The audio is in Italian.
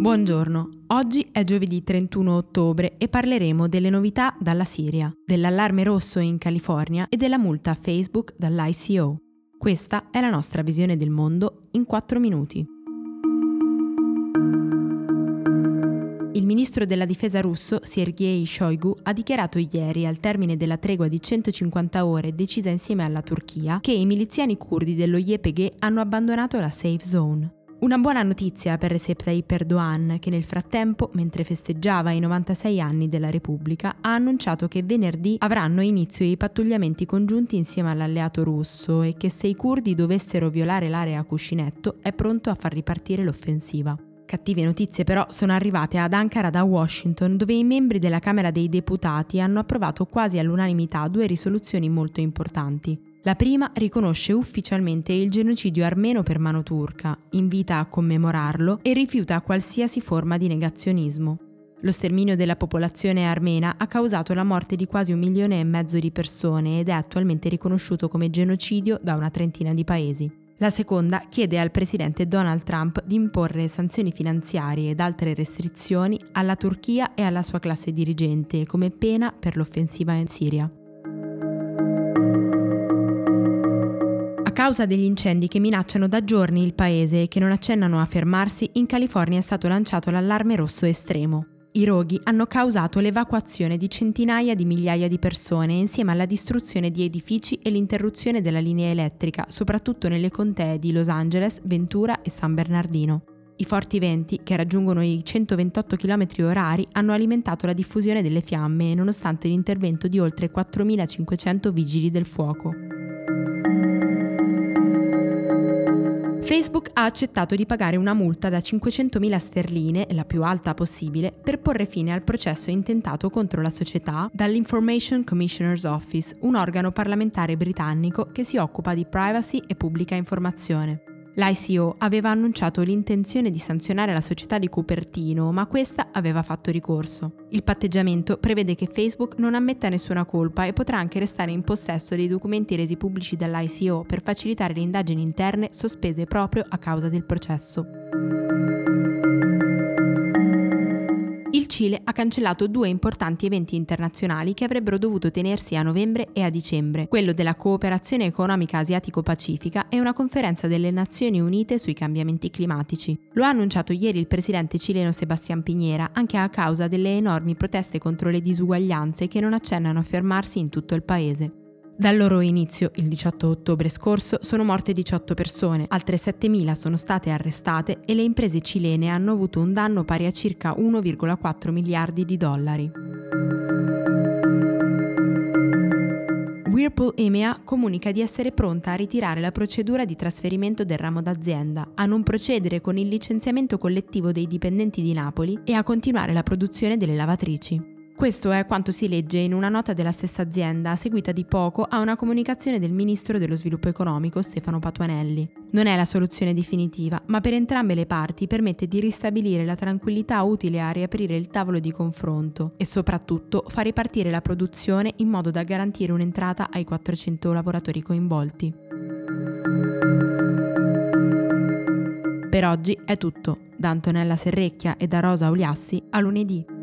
Buongiorno, oggi è giovedì 31 ottobre e parleremo delle novità dalla Siria, dell'allarme rosso in California e della multa Facebook dall'ICO. Questa è la nostra visione del mondo in 4 minuti. Il ministro della difesa russo, Sergei Shoigu, ha dichiarato ieri, al termine della tregua di 150 ore decisa insieme alla Turchia, che i miliziani curdi dello YPG hanno abbandonato la safe zone. Una buona notizia per Recep Tayyip Erdogan, che nel frattempo, mentre festeggiava i 96 anni della Repubblica, ha annunciato che venerdì avranno inizio i pattugliamenti congiunti insieme all'alleato russo e che se i curdi dovessero violare l'area a cuscinetto è pronto a far ripartire l'offensiva. Cattive notizie però sono arrivate ad Ankara da Washington, dove i membri della Camera dei Deputati hanno approvato quasi all'unanimità due risoluzioni molto importanti. La prima riconosce ufficialmente il genocidio armeno per mano turca, invita a commemorarlo e rifiuta qualsiasi forma di negazionismo. Lo sterminio della popolazione armena ha causato la morte di quasi un milione e mezzo di persone ed è attualmente riconosciuto come genocidio da una trentina di paesi. La seconda chiede al presidente Donald Trump di imporre sanzioni finanziarie ed altre restrizioni alla Turchia e alla sua classe dirigente come pena per l'offensiva in Siria. Causa degli incendi che minacciano da giorni il paese e che non accennano a fermarsi, in California è stato lanciato l'allarme rosso estremo. I roghi hanno causato l'evacuazione di centinaia di migliaia di persone insieme alla distruzione di edifici e l'interruzione della linea elettrica, soprattutto nelle contee di Los Angeles, Ventura e San Bernardino. I forti venti, che raggiungono i 128 km orari, hanno alimentato la diffusione delle fiamme nonostante l'intervento di oltre 4.500 vigili del fuoco. Facebook ha accettato di pagare una multa da 500.000 sterline, la più alta possibile, per porre fine al processo intentato contro la società dall'Information Commissioner's Office, un organo parlamentare britannico che si occupa di privacy e pubblica informazione. L'ICO aveva annunciato l'intenzione di sanzionare la società di Cupertino, ma questa aveva fatto ricorso. Il patteggiamento prevede che Facebook non ammetta nessuna colpa e potrà anche restare in possesso dei documenti resi pubblici dall'ICO per facilitare le indagini interne sospese proprio a causa del processo. Cile ha cancellato due importanti eventi internazionali che avrebbero dovuto tenersi a novembre e a dicembre, quello della cooperazione economica asiatico-pacifica e una conferenza delle Nazioni Unite sui cambiamenti climatici. Lo ha annunciato ieri il presidente cileno Sebastián Piñera, anche a causa delle enormi proteste contro le disuguaglianze che non accennano a fermarsi in tutto il paese. Dal loro inizio, il 18 ottobre scorso, sono morte 18 persone, altre 7.000 sono state arrestate e le imprese cilene hanno avuto un danno pari a circa 1,4 miliardi di dollari. Whirlpool EMEA comunica di essere pronta a ritirare la procedura di trasferimento del ramo d'azienda, a non procedere con il licenziamento collettivo dei dipendenti di Napoli e a continuare la produzione delle lavatrici. Questo è quanto si legge in una nota della stessa azienda, seguita di poco a una comunicazione del ministro dello sviluppo economico Stefano Patuanelli. Non è la soluzione definitiva, ma per entrambe le parti permette di ristabilire la tranquillità utile a riaprire il tavolo di confronto e soprattutto fa ripartire la produzione in modo da garantire un'entrata ai 400 lavoratori coinvolti. Per oggi è tutto. Da Antonella Serrecchia e da Rosa Uliassi a lunedì.